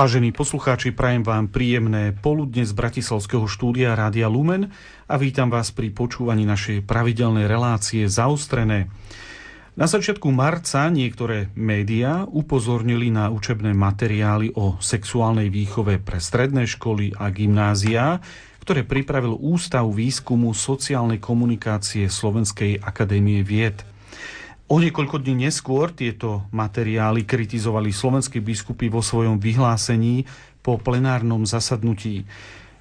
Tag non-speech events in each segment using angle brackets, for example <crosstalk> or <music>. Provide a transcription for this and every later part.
Vážení poslucháči, prajem vám príjemné poludne z Bratislavského štúdia Rádia Lumen a vítam vás pri počúvaní našej pravidelnej relácie Zaostrené. Na začiatku marca niektoré médiá upozornili na učebné materiály o sexuálnej výchove pre stredné školy a gymnázia, ktoré pripravil Ústav výskumu sociálnej komunikácie Slovenskej akadémie vied. O niekoľko dní neskôr tieto materiály kritizovali slovenskí biskupy vo svojom vyhlásení po plenárnom zasadnutí.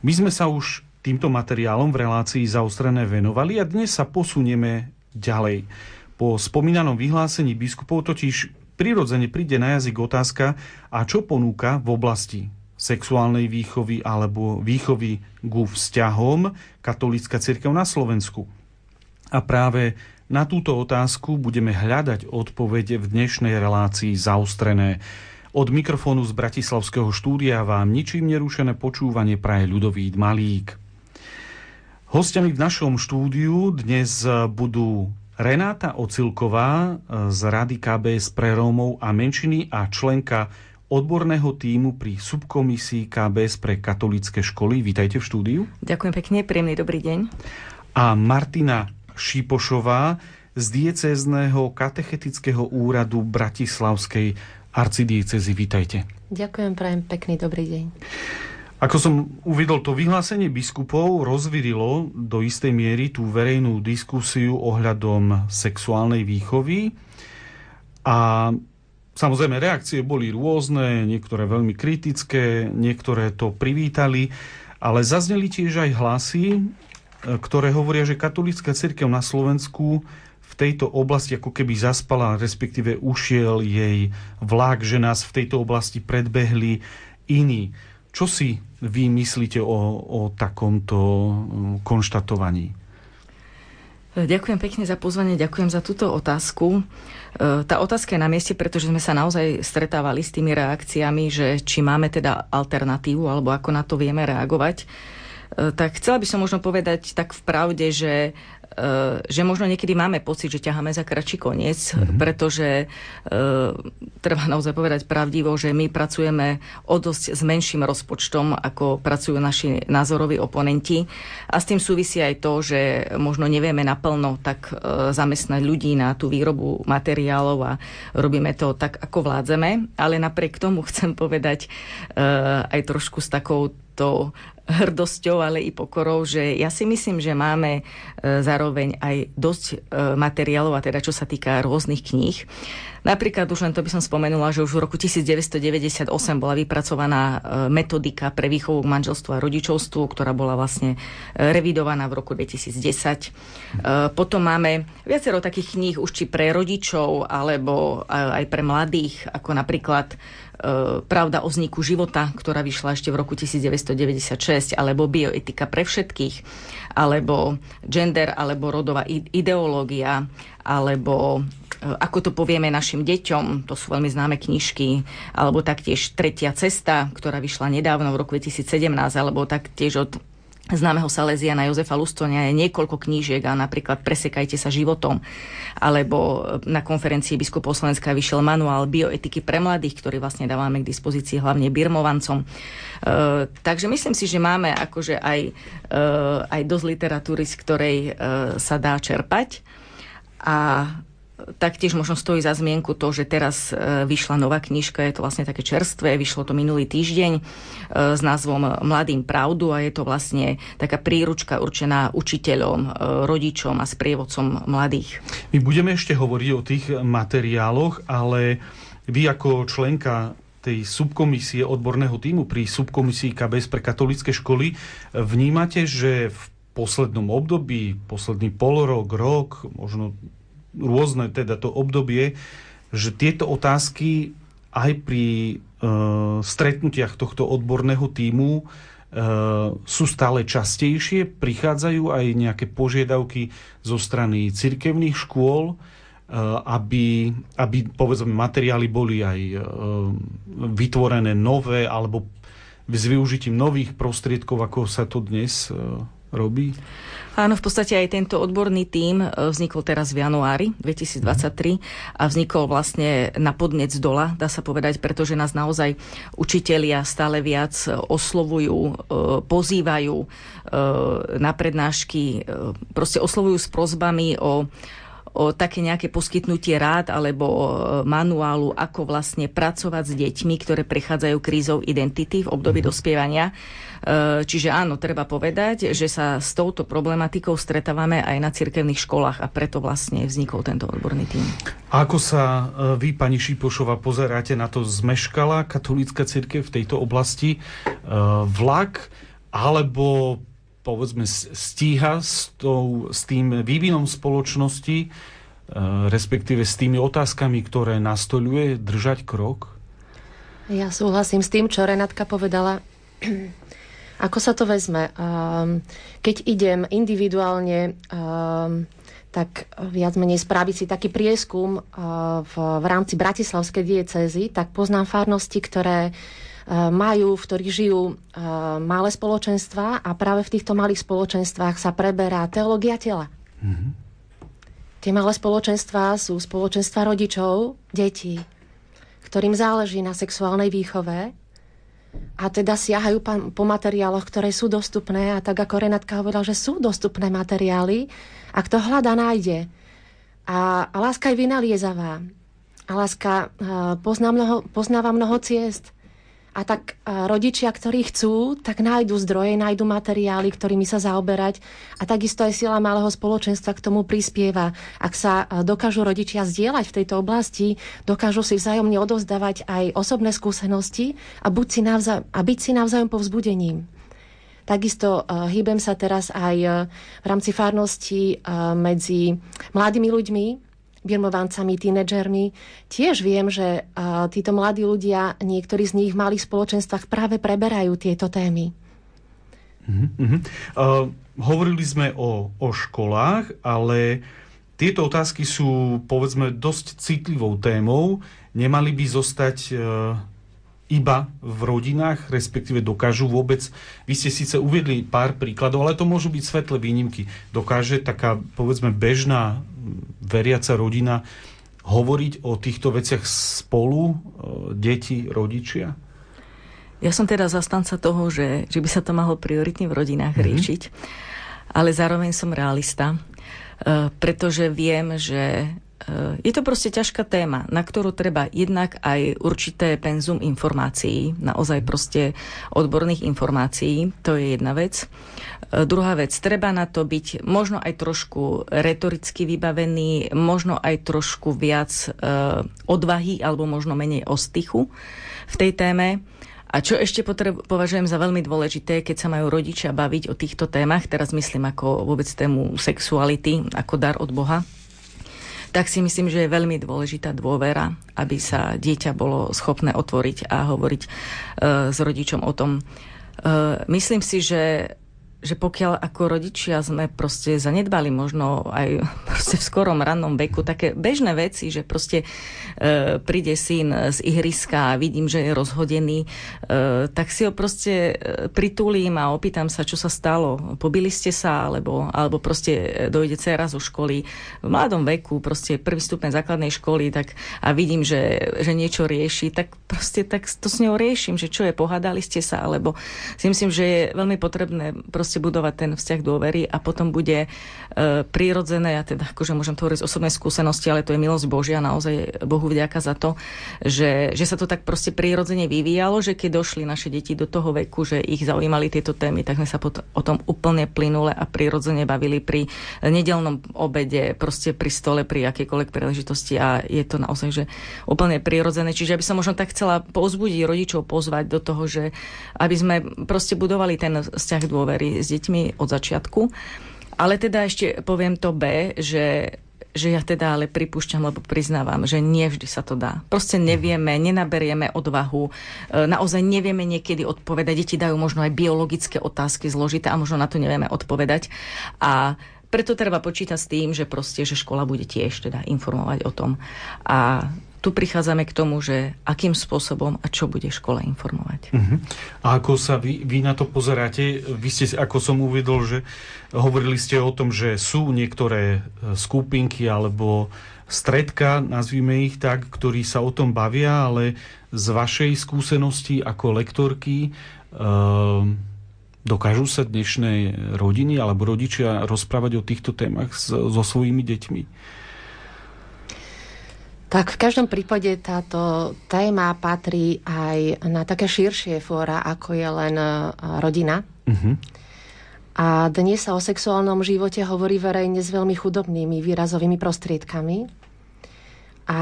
My sme sa už týmto materiálom v relácii zaostrené venovali a dnes sa posunieme ďalej. Po spomínanom vyhlásení biskupov totiž prirodzene príde na jazyk otázka, a čo ponúka v oblasti sexuálnej výchovy alebo výchovy ku vzťahom katolícka církev na Slovensku. A práve na túto otázku budeme hľadať odpovede v dnešnej relácii zaostrené. Od mikrofónu z Bratislavského štúdia vám ničím nerušené počúvanie praje ľudový Malík. Hostiami v našom štúdiu dnes budú Renáta Ocilková z Rady KBS pre Rómov a menšiny a členka odborného týmu pri subkomisii KBS pre katolické školy. Vítajte v štúdiu. Ďakujem pekne, príjemný dobrý deň. A Martina Šipošová z diecézneho katechetického úradu Bratislavskej arcidiecezy. Vítajte. Ďakujem, prajem pekný dobrý deň. Ako som uvidol, to vyhlásenie biskupov rozvirilo do istej miery tú verejnú diskusiu ohľadom sexuálnej výchovy a Samozrejme, reakcie boli rôzne, niektoré veľmi kritické, niektoré to privítali, ale zazneli tiež aj hlasy, ktoré hovoria, že katolícka cirkev na Slovensku v tejto oblasti ako keby zaspala, respektíve ušiel jej vlak, že nás v tejto oblasti predbehli iní. Čo si vy myslíte o, o takomto mm, konštatovaní? Ďakujem pekne za pozvanie, ďakujem za túto otázku. E, tá otázka je na mieste, pretože sme sa naozaj stretávali s tými reakciami, že či máme teda alternatívu, alebo ako na to vieme reagovať. E, tak chcela by som možno povedať tak v pravde, že že možno niekedy máme pocit, že ťaháme za kračí koniec, mm-hmm. pretože e, treba naozaj povedať pravdivo, že my pracujeme o dosť s menším rozpočtom, ako pracujú naši názoroví oponenti. A s tým súvisí aj to, že možno nevieme naplno tak e, zamestnať ľudí na tú výrobu materiálov a robíme to tak, ako vládzeme. Ale napriek tomu chcem povedať e, aj trošku s takou hrdosťou, ale i pokorou, že ja si myslím, že máme e, zároveň aj dosť e, materiálov, a teda čo sa týka rôznych kníh. Napríklad už len to by som spomenula, že už v roku 1998 bola vypracovaná e, metodika pre výchovu k manželstvu a rodičovstvu, ktorá bola vlastne revidovaná v roku 2010. Potom máme viacero takých kníh už či pre rodičov, alebo aj pre mladých, ako napríklad E, Pravda o vzniku života, ktorá vyšla ešte v roku 1996, alebo Bioetika pre všetkých, alebo Gender, alebo rodová ideológia, alebo e, ako to povieme našim deťom, to sú veľmi známe knižky, alebo taktiež Tretia cesta, ktorá vyšla nedávno v roku 2017, alebo taktiež od známeho Salesiana Jozefa Lustonia je niekoľko knížiek a napríklad Presekajte sa životom. Alebo na konferencii biskupov Slovenska vyšiel manuál bioetiky pre mladých, ktorý vlastne dávame k dispozícii hlavne birmovancom. E, takže myslím si, že máme akože aj, e, aj dosť literatúry, z ktorej e, sa dá čerpať. A Taktiež možno stojí za zmienku to, že teraz e, vyšla nová knižka, je to vlastne také čerstvé, vyšlo to minulý týždeň e, s názvom Mladým pravdu a je to vlastne taká príručka určená učiteľom, e, rodičom a sprievodcom mladých. My budeme ešte hovoriť o tých materiáloch, ale vy ako členka tej subkomisie odborného týmu pri subkomisii KBS pre katolické školy vnímate, že v poslednom období, posledný polorok, rok, možno rôzne teda to obdobie, že tieto otázky aj pri e, stretnutiach tohto odborného týmu e, sú stále častejšie, prichádzajú aj nejaké požiadavky zo strany cirkevných škôl, e, aby, aby povedzme materiály boli aj e, vytvorené nové alebo s využitím nových prostriedkov, ako sa to dnes e, robí? Áno, v podstate aj tento odborný tím e, vznikol teraz v januári 2023 a vznikol vlastne na podnec dola, dá sa povedať, pretože nás naozaj učitelia stále viac oslovujú, e, pozývajú e, na prednášky, proste oslovujú s prozbami o o také nejaké poskytnutie rád alebo manuálu, ako vlastne pracovať s deťmi, ktoré prechádzajú krízou identity v období mm-hmm. dospievania. E, čiže áno, treba povedať, že sa s touto problematikou stretávame aj na cirkevných školách a preto vlastne vznikol tento odborný tým. Ako sa e, vy, pani Šipošova, pozeráte na to, zmeškala katolícka cirkev v tejto oblasti e, vlak, alebo povedzme stíha s, tou, s tým vývinom spoločnosti, respektíve s tými otázkami, ktoré nastoluje, držať krok? Ja súhlasím s tým, čo Renatka povedala. <clears throat> Ako sa to vezme? Um, keď idem individuálne, um, tak viac menej spraviť si taký prieskum uh, v, rámci Bratislavskej diecézy, tak poznám farnosti, ktoré majú, v ktorých žijú uh, malé spoločenstva a práve v týchto malých spoločenstvách sa preberá teológia tela. Mm-hmm. Tie malé spoločenstvá sú spoločenstva rodičov, detí, ktorým záleží na sexuálnej výchove a teda siahajú po materiáloch, ktoré sú dostupné a tak ako Renatka hovorila, že sú dostupné materiály a kto hľada, nájde. A, a láska je vynaliezavá. A láska uh, pozná mnoho, poznáva mnoho ciest. A tak rodičia, ktorí chcú, tak nájdu zdroje, nájdu materiály, ktorými sa zaoberať. A takisto aj sila malého spoločenstva k tomu prispieva. Ak sa dokážu rodičia zdieľať v tejto oblasti, dokážu si vzájomne odovzdávať aj osobné skúsenosti a, buď si navza- a byť si navzájom povzbudením. Takisto uh, hýbem sa teraz aj v rámci farnosti medzi mladými ľuďmi, birmovancami, tínedžermi. Tiež viem, že uh, títo mladí ľudia, niektorí z nich v malých spoločenstvách práve preberajú tieto témy. Uh-huh. Uh, hovorili sme o, o školách, ale tieto otázky sú, povedzme, dosť citlivou témou. Nemali by zostať uh, iba v rodinách, respektíve dokážu vôbec, vy ste síce uviedli pár príkladov, ale to môžu byť svetlé výnimky. Dokáže taká, povedzme, bežná veriaca rodina hovoriť o týchto veciach spolu, e, deti, rodičia? Ja som teda zastanca toho, že, že by sa to malo prioritne v rodinách mm-hmm. riešiť, ale zároveň som realista, e, pretože viem, že je to proste ťažká téma, na ktorú treba jednak aj určité penzum informácií, naozaj proste odborných informácií, to je jedna vec. Eh, druhá vec, treba na to byť možno aj trošku retoricky vybavený, možno aj trošku viac e, odvahy alebo možno menej ostychu v tej téme. A čo ešte potreb- považujem za veľmi dôležité, keď sa majú rodičia baviť o týchto témach, teraz myslím ako vôbec tému sexuality, ako dar od Boha, tak si myslím, že je veľmi dôležitá dôvera, aby sa dieťa bolo schopné otvoriť a hovoriť uh, s rodičom o tom. Uh, myslím si, že že pokiaľ ako rodičia sme proste zanedbali možno aj <laughs> proste v skorom rannom veku také bežné veci, že proste e, príde syn z ihriska a vidím, že je rozhodený, e, tak si ho proste e, pritulím a opýtam sa, čo sa stalo. Pobili ste sa, alebo, alebo proste dojde dcera zo školy v mladom veku, proste prvý stupeň základnej školy, tak a vidím, že, že niečo rieši, tak proste tak to s ňou riešim, že čo je, pohádali ste sa, alebo si myslím, že je veľmi potrebné proste proste budovať ten vzťah dôvery a potom bude e, prirodzené, ja teda akože môžem to hovoriť z osobnej skúsenosti, ale to je milosť Božia, naozaj Bohu vďaka za to, že, že sa to tak proste prirodzene vyvíjalo, že keď došli naše deti do toho veku, že ich zaujímali tieto témy, tak sme sa pot- o tom úplne plynule a prirodzene bavili pri nedelnom obede, proste pri stole, pri akejkoľvek príležitosti a je to naozaj, že úplne prirodzené. Čiže aby som možno tak chcela pozbudiť rodičov, pozvať do toho, že aby sme proste budovali ten vzťah dôvery s deťmi od začiatku. Ale teda ešte poviem to B, že že ja teda ale pripúšťam, lebo priznávam, že nie vždy sa to dá. Proste nevieme, nenaberieme odvahu, e, naozaj nevieme niekedy odpovedať. Deti dajú možno aj biologické otázky zložité a možno na to nevieme odpovedať. A preto treba počítať s tým, že proste, že škola bude tiež teda informovať o tom. A tu prichádzame k tomu, že akým spôsobom a čo bude škola informovať. Uh-huh. A ako sa vy, vy na to pozeráte? Vy ste, ako som uvedol, že hovorili ste o tom, že sú niektoré e, skupinky alebo stredka, nazvime ich tak, ktorí sa o tom bavia, ale z vašej skúsenosti ako lektorky um, dokážu sa dnešné rodiny alebo rodičia rozprávať o týchto témach so, so svojimi deťmi? Tak v každom prípade táto téma patrí aj na také širšie fóra, ako je len e, rodina. Uh-huh. A dnes sa o sexuálnom živote hovorí verejne s veľmi chudobnými výrazovými prostriedkami. A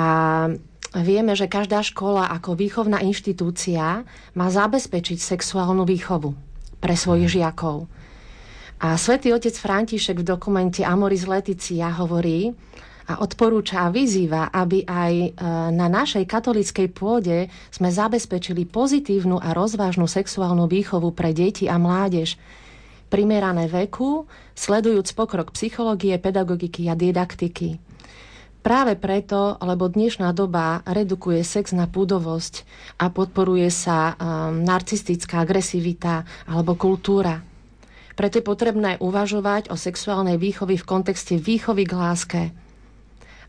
vieme, že každá škola ako výchovná inštitúcia má zabezpečiť sexuálnu výchovu pre svojich žiakov. A svätý otec František v dokumente Amoris Leticia hovorí, a odporúča a vyzýva, aby aj e, na našej katolíckej pôde sme zabezpečili pozitívnu a rozvážnu sexuálnu výchovu pre deti a mládež, primerané veku, sledujúc pokrok psychológie, pedagogiky a didaktiky. Práve preto, lebo dnešná doba redukuje sex na púdovosť a podporuje sa um, narcistická agresivita alebo kultúra. Preto je potrebné uvažovať o sexuálnej výchovy v kontexte výchovy k láske,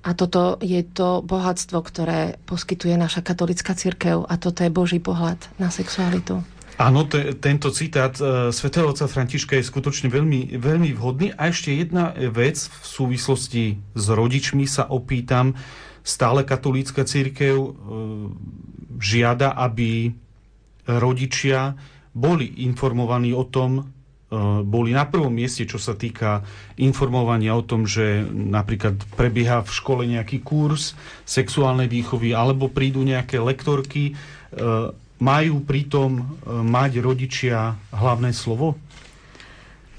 a toto je to bohatstvo, ktoré poskytuje naša katolická cirkev a toto je Boží pohľad na sexualitu. Áno, te, tento citát uh, svätého otca Františka je skutočne veľmi, veľmi vhodný. A ešte jedna vec v súvislosti s rodičmi sa opýtam. Stále katolícka církev uh, žiada, aby rodičia boli informovaní o tom, boli na prvom mieste, čo sa týka informovania o tom, že napríklad prebieha v škole nejaký kurz sexuálnej výchovy alebo prídu nejaké lektorky. Eh, majú pritom eh, mať rodičia hlavné slovo?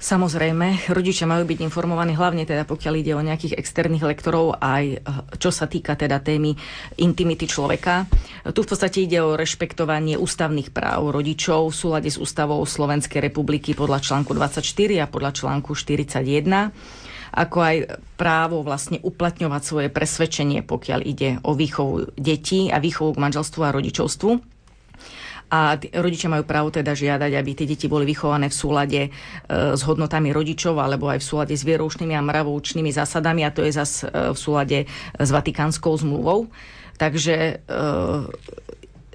Samozrejme, rodičia majú byť informovaní hlavne teda pokiaľ ide o nejakých externých lektorov aj eh, čo sa týka teda témy intimity človeka. Tu v podstate ide o rešpektovanie ústavných práv rodičov v súlade s ústavou Slovenskej republiky podľa článku 24 a podľa článku 41 ako aj právo vlastne uplatňovať svoje presvedčenie, pokiaľ ide o výchovu detí a výchovu k manželstvu a rodičovstvu a t- rodičia majú právo teda žiadať, aby tie deti boli vychované v súlade e, s hodnotami rodičov alebo aj v súlade s vieroučnými a mravoučnými zásadami a to je zase v súlade s Vatikánskou zmluvou. Takže e,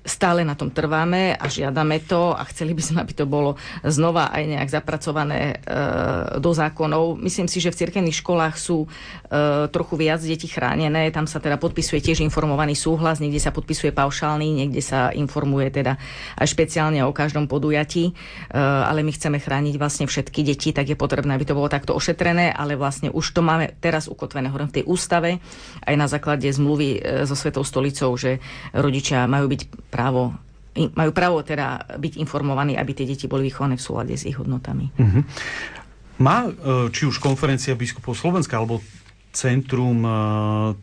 stále na tom trváme a žiadame to a chceli by sme, aby to bolo znova aj nejak zapracované e, do zákonov. Myslím si, že v cirkevných školách sú e, trochu viac detí chránené. Tam sa teda podpisuje tiež informovaný súhlas, niekde sa podpisuje paušálny, niekde sa informuje teda aj špeciálne o každom podujatí, e, ale my chceme chrániť vlastne všetky deti, tak je potrebné, aby to bolo takto ošetrené, ale vlastne už to máme teraz ukotvené hovorím v tej ústave aj na základe zmluvy so Svetou stolicou, že rodičia majú byť právo majú právo teda byť informovaní, aby tie deti boli vychované v súlade s ich hodnotami. Uh-huh. Má e, či už konferencia biskupov Slovenska alebo centrum, e,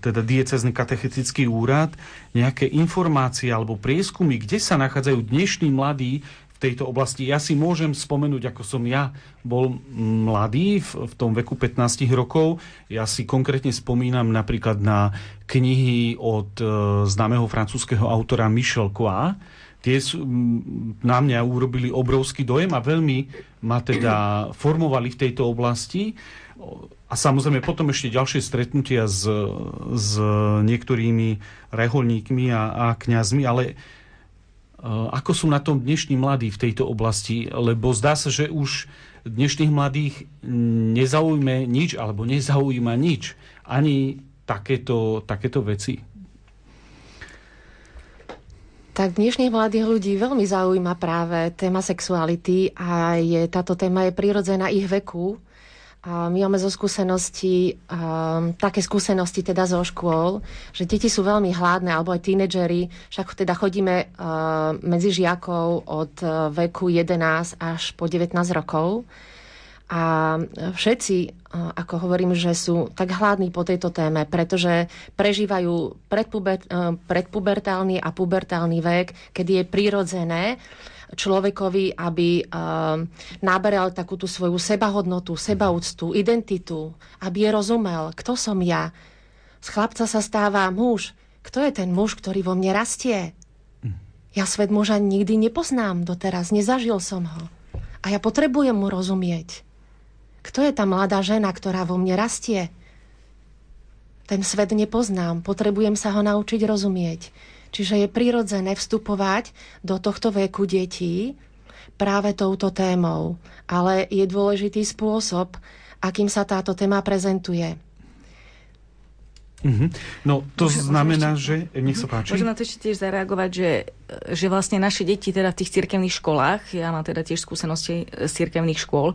teda diecezný katechetický úrad, nejaké informácie alebo prieskumy, kde sa nachádzajú dnešní mladí tejto oblasti. Ja si môžem spomenúť, ako som ja bol mladý v, v tom veku 15 rokov. Ja si konkrétne spomínam napríklad na knihy od e, známeho francúzského autora Michel Coa. Tie sú, na mňa urobili obrovský dojem a veľmi ma teda formovali v tejto oblasti. A samozrejme potom ešte ďalšie stretnutia s, s niektorými reholníkmi a, a kňazmi, ale ako sú na tom dnešní mladí v tejto oblasti? Lebo zdá sa, že už dnešných mladých nezaujme nič alebo nezaujíma nič. Ani takéto, takéto veci? Tak dnešných mladých ľudí veľmi zaujíma práve téma sexuality a je, táto téma je prirodzená ich veku. My máme zo skúseností, um, také skúsenosti teda zo škôl, že deti sú veľmi hladné, alebo aj tínedžeri, však teda chodíme uh, medzi žiakov od uh, veku 11 až po 19 rokov. A všetci, ako hovorím, že sú tak hladní po tejto téme, pretože prežívajú predpuber, predpubertálny a pubertálny vek, kedy je prirodzené človekovi, aby naberal takú tú svoju sebahodnotu, sebaúctu, identitu, aby je rozumel, kto som ja. Z chlapca sa stáva muž, Kto je ten muž, ktorý vo mne rastie? Ja svet muža nikdy nepoznám doteraz, nezažil som ho. A ja potrebujem mu rozumieť. Kto je tá mladá žena, ktorá vo mne rastie? Ten svet nepoznám, potrebujem sa ho naučiť rozumieť. Čiže je prirodzené vstupovať do tohto veku detí práve touto témou. Ale je dôležitý spôsob, akým sa táto téma prezentuje. Mm-hmm. No to môžem, znamená, môžem ešte, že... Nech sa páči. Môžem na to ešte tiež zareagovať, že, že vlastne naše deti teda v tých cirkevných školách, ja mám teda tiež skúsenosti z cirkevných škôl,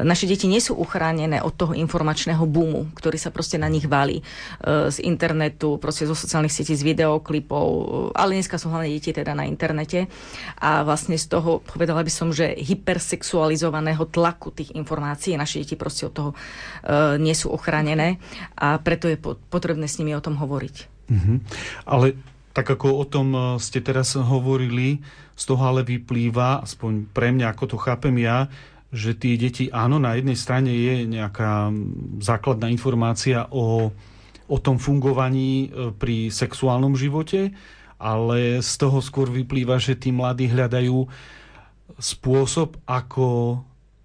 naše deti nie sú uchránené od toho informačného boomu, ktorý sa proste na nich valí z internetu, proste zo sociálnych sietí, z videoklipov, ale dneska sú hlavne deti teda na internete a vlastne z toho, povedala by som, že hypersexualizovaného tlaku tých informácií naše deti proste od toho nie sú ochránené a preto je potrebné s nimi o tom hovoriť. Mm-hmm. Ale tak ako o tom e, ste teraz hovorili, z toho ale vyplýva, aspoň pre mňa, ako to chápem ja, že tie deti, áno, na jednej strane je nejaká základná informácia o, o tom fungovaní e, pri sexuálnom živote, ale z toho skôr vyplýva, že tí mladí hľadajú spôsob, ako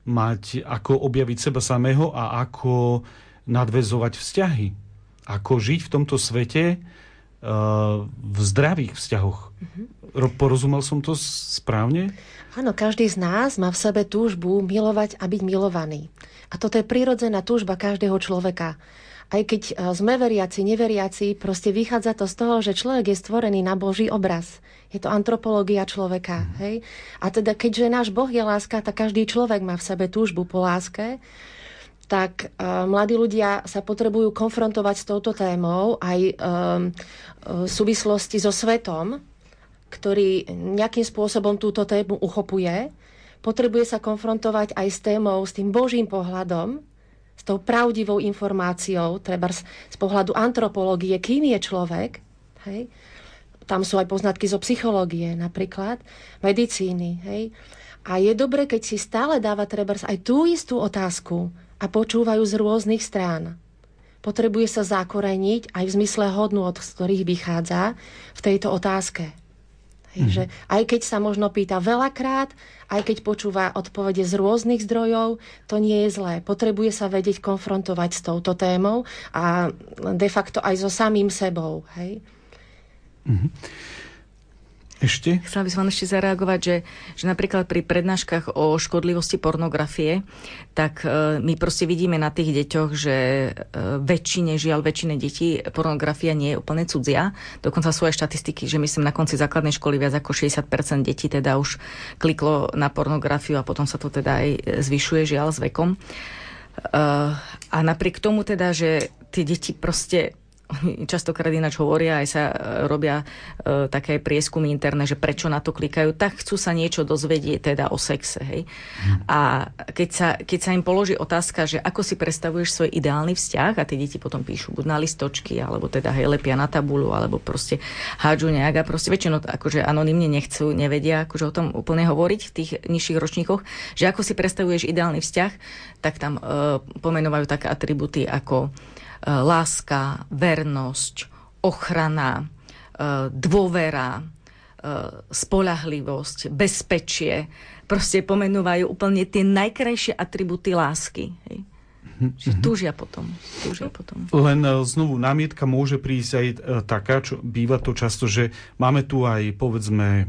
mať, ako objaviť seba samého a ako nadvezovať vzťahy. Ako žiť v tomto svete v zdravých vzťahoch. Mm-hmm. Porozumel som to správne? Áno, každý z nás má v sebe túžbu milovať a byť milovaný. A toto je prirodzená túžba každého človeka. Aj keď e, sme veriaci, neveriaci, proste vychádza to z toho, že človek je stvorený na Boží obraz. Je to antropológia človeka. Mm. Hej? A teda keďže náš Boh je láska, tak každý človek má v sebe túžbu po láske tak uh, mladí ľudia sa potrebujú konfrontovať s touto témou aj um, v súvislosti so svetom, ktorý nejakým spôsobom túto tému uchopuje. Potrebuje sa konfrontovať aj s témou, s tým Božím pohľadom, s tou pravdivou informáciou, treba z, z pohľadu antropológie, kým je človek. Hej? Tam sú aj poznatky zo psychológie napríklad, medicíny. Hej? A je dobre, keď si stále dáva treba aj tú istú otázku, a počúvajú z rôznych strán. Potrebuje sa zakoreniť aj v zmysle hodnôt, z ktorých vychádza v tejto otázke. Takže mm-hmm. aj keď sa možno pýta veľakrát, aj keď počúva odpovede z rôznych zdrojov, to nie je zlé. Potrebuje sa vedieť konfrontovať s touto témou a de facto aj so samým sebou. Hej? Mm-hmm. Ešte? Chcela by som vám ešte zareagovať, že, že napríklad pri prednáškach o škodlivosti pornografie, tak e, my proste vidíme na tých deťoch, že e, väčšine, žiaľ väčšine detí pornografia nie je úplne cudzia. Dokonca sú aj štatistiky, že myslím na konci základnej školy viac ako 60% detí teda už kliklo na pornografiu a potom sa to teda aj zvyšuje žiaľ s vekom. E, a napriek tomu teda, že tie deti proste oni <laughs> častokrát ináč hovoria, aj sa e, robia e, také prieskumy interné, že prečo na to klikajú, tak chcú sa niečo dozvedieť teda o sexe. Hej? Hmm. A keď sa, keď sa im položí otázka, že ako si predstavuješ svoj ideálny vzťah a tie deti potom píšu buď na listočky, alebo teda hej, lepia na tabulu, alebo proste hádžu nejak a proste väčšinou akože anonymne nechcú, nevedia akože o tom úplne hovoriť v tých nižších ročníkoch, že ako si predstavuješ ideálny vzťah, tak tam e, pomenovajú také atributy ako láska, vernosť, ochrana, e, dôvera, e, spolahlivosť, bezpečie. Proste pomenúvajú úplne tie najkrajšie atributy lásky. Hej. Čiže mhm. túžia potom. Túžia potom. Len znovu námietka môže prísť aj taká, čo býva to často, že máme tu aj povedzme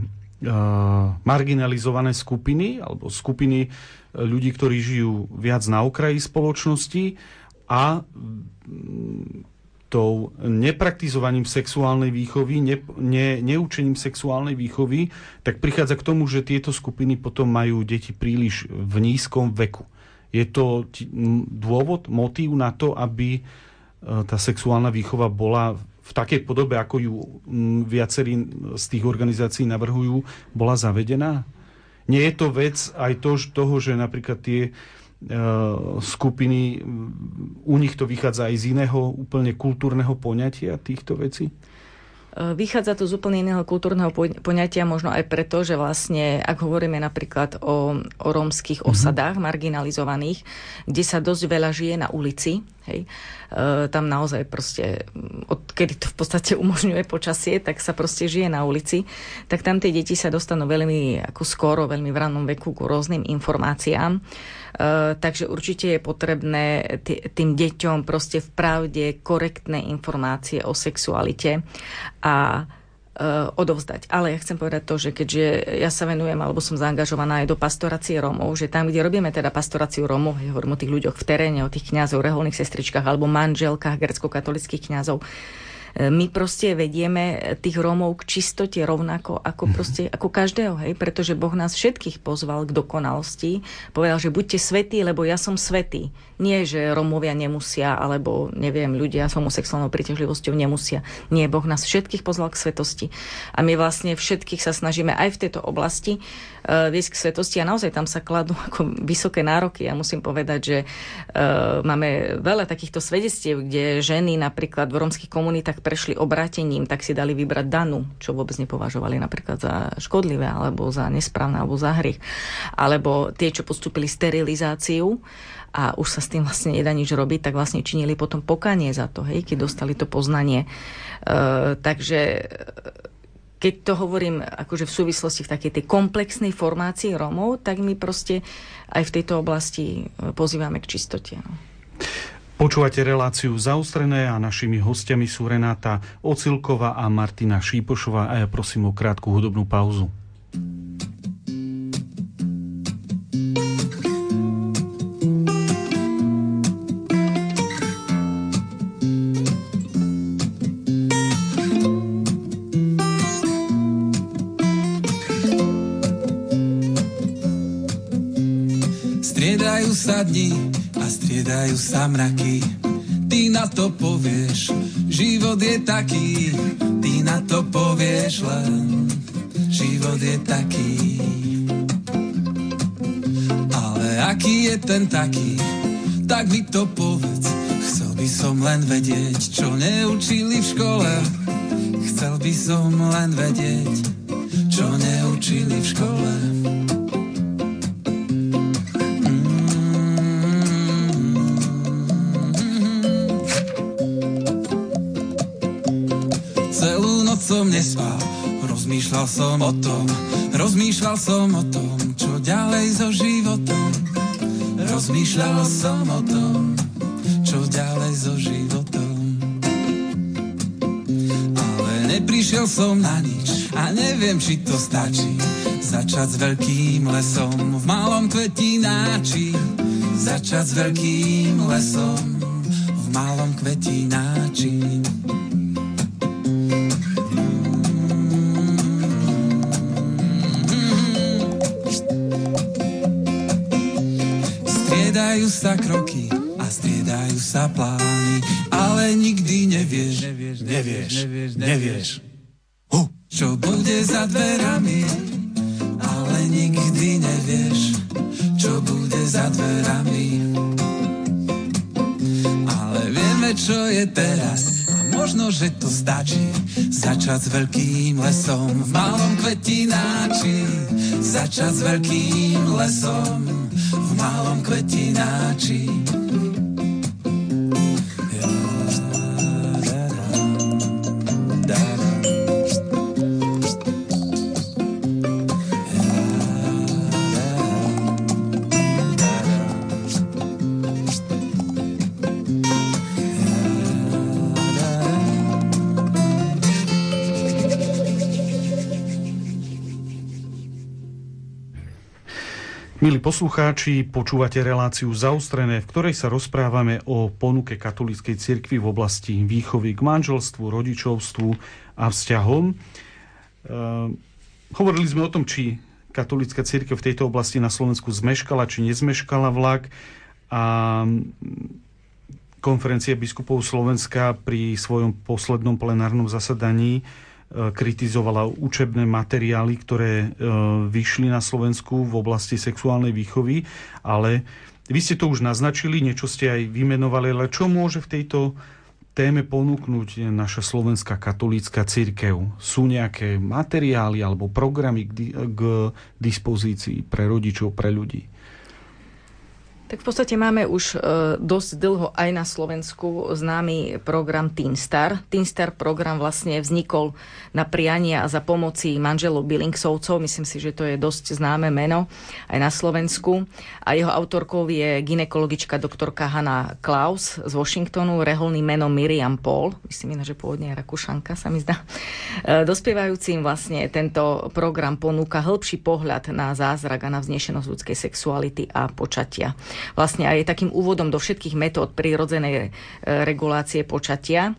marginalizované skupiny alebo skupiny ľudí, ktorí žijú viac na okraji spoločnosti a tou nepraktizovaním sexuálnej výchovy, ne, ne, neučením sexuálnej výchovy, tak prichádza k tomu, že tieto skupiny potom majú deti príliš v nízkom veku. Je to dôvod, motív na to, aby e, tá sexuálna výchova bola v takej podobe, ako ju viacerí z tých organizácií navrhujú, bola zavedená? Nie je to vec aj to, toho, že napríklad tie skupiny, u nich to vychádza aj z iného úplne kultúrneho poňatia týchto vecí? Vychádza to z úplne iného kultúrneho poňatia, možno aj preto, že vlastne, ak hovoríme napríklad o, o rómskych mm-hmm. osadách marginalizovaných, kde sa dosť veľa žije na ulici, hej, e, tam naozaj proste, odkedy to v podstate umožňuje počasie, tak sa proste žije na ulici, tak tam tie deti sa dostanú veľmi ako skoro, veľmi v rannom veku ku rôznym informáciám. Uh, takže určite je potrebné tým deťom proste v pravde korektné informácie o sexualite a odovzdať. Ale ja chcem povedať to, že keďže ja sa venujem alebo som zaangažovaná aj do pastorácie Rómov, že tam, kde robíme teda pastoráciu Rómov, ja hovorím o tých ľuďoch v teréne, o tých kňazov, reholných sestričkách alebo manželkách grecko-katolických kňazov, my proste vedieme tých Rómov k čistote rovnako ako, mhm. proste, ako každého, hej? pretože Boh nás všetkých pozval k dokonalosti. Povedal, že buďte svetí, lebo ja som svetý. Nie, že Rómovia nemusia, alebo neviem, ľudia s homosexuálnou príťažlivosťou nemusia. Nie, Boh nás všetkých pozval k svetosti. A my vlastne všetkých sa snažíme aj v tejto oblasti uh, viesť k svetosti a naozaj tam sa kladú <laughs> ako vysoké nároky. Ja musím povedať, že uh, máme veľa takýchto svedectiev, kde ženy napríklad v rómskych komunitách prešli obrátením, tak si dali vybrať danu, čo vôbec nepovažovali napríklad za škodlivé, alebo za nesprávne, alebo za hrych. Alebo tie, čo postupili sterilizáciu, a už sa s tým vlastne nedá nič robiť, tak vlastne činili potom pokanie za to, hej, keď dostali to poznanie. E, takže keď to hovorím akože v súvislosti v takej tej komplexnej formácii Rómov, tak my proste aj v tejto oblasti e, pozývame k čistote. No. Počúvate reláciu zaustrené a našimi hostiami sú Renáta Ocilková a Martina Šípošová a ja prosím o krátku hudobnú pauzu. sa striedajú sa mraky. Ty na to povieš, život je taký, ty na to povieš len, život je taký. Ale aký je ten taký, tak mi to povedz, chcel by som len vedieť, čo neučili v škole. Chcel by som len vedieť, čo neučili v škole. Začať s veľkým lesom v malom kvetináči. Začať s veľkým lesom v malom kvetináči. Striedajú sa kroky a striedajú sa plány, ale nikdy nevieš, nevieš, nevieš, nevieš, nevieš. Uh, čo bude za dverami, nikdy nevieš, čo bude za dverami. Ale vieme, čo je teraz a možno, že to stačí. Začať s veľkým lesom v malom kvetináči. Začať s veľkým lesom v malom kvetináči. Poslucháči, počúvate reláciu Zaustrené, v ktorej sa rozprávame o ponuke katolíckej cirkvi v oblasti výchovy k manželstvu, rodičovstvu a vzťahom. E, hovorili sme o tom, či katolícka cirkev v tejto oblasti na Slovensku zmeškala, či nezmeškala vlak. A konferencia biskupov Slovenska pri svojom poslednom plenárnom zasadaní kritizovala učebné materiály, ktoré e, vyšli na Slovensku v oblasti sexuálnej výchovy, ale vy ste to už naznačili, niečo ste aj vymenovali, ale čo môže v tejto téme ponúknuť naša slovenská katolícka církev? Sú nejaké materiály alebo programy k, k dispozícii pre rodičov, pre ľudí? Tak v podstate máme už e, dosť dlho aj na Slovensku známy program Teenstar. Teenstar program vlastne vznikol na prianie a za pomoci manželov Billingsovcov. Myslím si, že to je dosť známe meno aj na Slovensku. A jeho autorkou je ginekologička doktorka Hanna Klaus z Washingtonu, reholný meno Miriam Paul. Myslím že pôvodne je Rakušanka, sa mi zdá. E, dospievajúcim vlastne tento program ponúka hĺbší pohľad na zázrak a na vznešenosť ľudskej sexuality a počatia vlastne aj takým úvodom do všetkých metód prírodzenej e, regulácie počatia.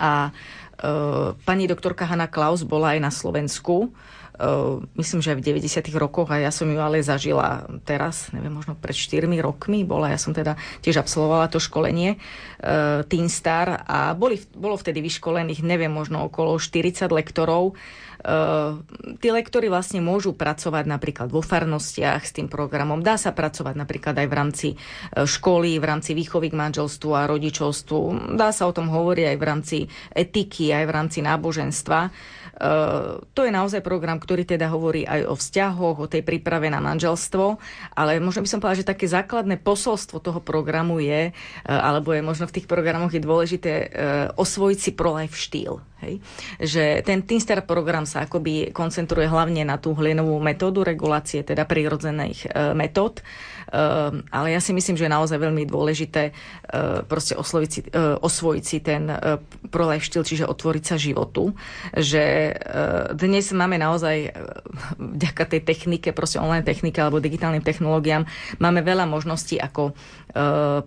A e, pani doktorka Hanna Klaus bola aj na Slovensku Uh, myslím, že v 90. rokoch a ja som ju ale zažila teraz, neviem, možno pred 4 rokmi bola, ja som teda tiež absolvovala to školenie uh, Teen Star a boli, bolo vtedy vyškolených, neviem, možno okolo 40 lektorov tí lektory vlastne môžu pracovať napríklad vo farnostiach s tým programom. Dá sa pracovať napríklad aj v rámci uh, školy, v rámci výchovy k manželstvu a rodičovstvu. Dá sa o tom hovoriť aj v rámci etiky, aj v rámci náboženstva. Uh, to je naozaj program, ktorý teda hovorí aj o vzťahoch, o tej príprave na manželstvo, ale možno by som povedala, že také základné posolstvo toho programu je, alebo je možno v tých programoch je dôležité osvojiť si pro-life štýl. Hej? Že ten Teamstar program sa akoby koncentruje hlavne na tú hlienovú metódu regulácie, teda prírodzených metód. Ehm, ale ja si myslím, že je naozaj veľmi dôležité ehm, proste osloviť si, ehm, osvojiť si ten pro-life štýl, čiže otvoriť sa životu. Že dnes máme naozaj vďaka tej technike, proste online technike alebo digitálnym technológiám, máme veľa možností, ako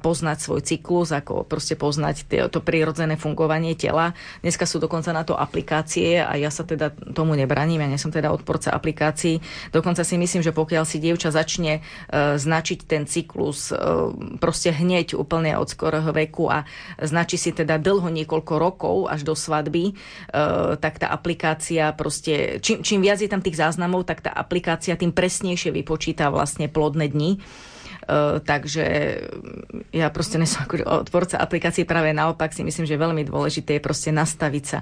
poznať svoj cyklus, ako proste poznať to prirodzené fungovanie tela. Dneska sú dokonca na to aplikácie a ja sa teda tomu nebraním, ja nie som teda odporca aplikácií. Dokonca si myslím, že pokiaľ si dievča začne značiť riešiť ten cyklus e, proste hneď úplne od skorého veku a značí si teda dlho niekoľko rokov až do svadby, e, tak tá aplikácia proste, čím, čím viac je tam tých záznamov, tak tá aplikácia tým presnejšie vypočíta vlastne plodné dni. Uh, takže ja proste nesom ako odporca aplikácií, práve naopak si myslím, že veľmi dôležité je proste nastaviť sa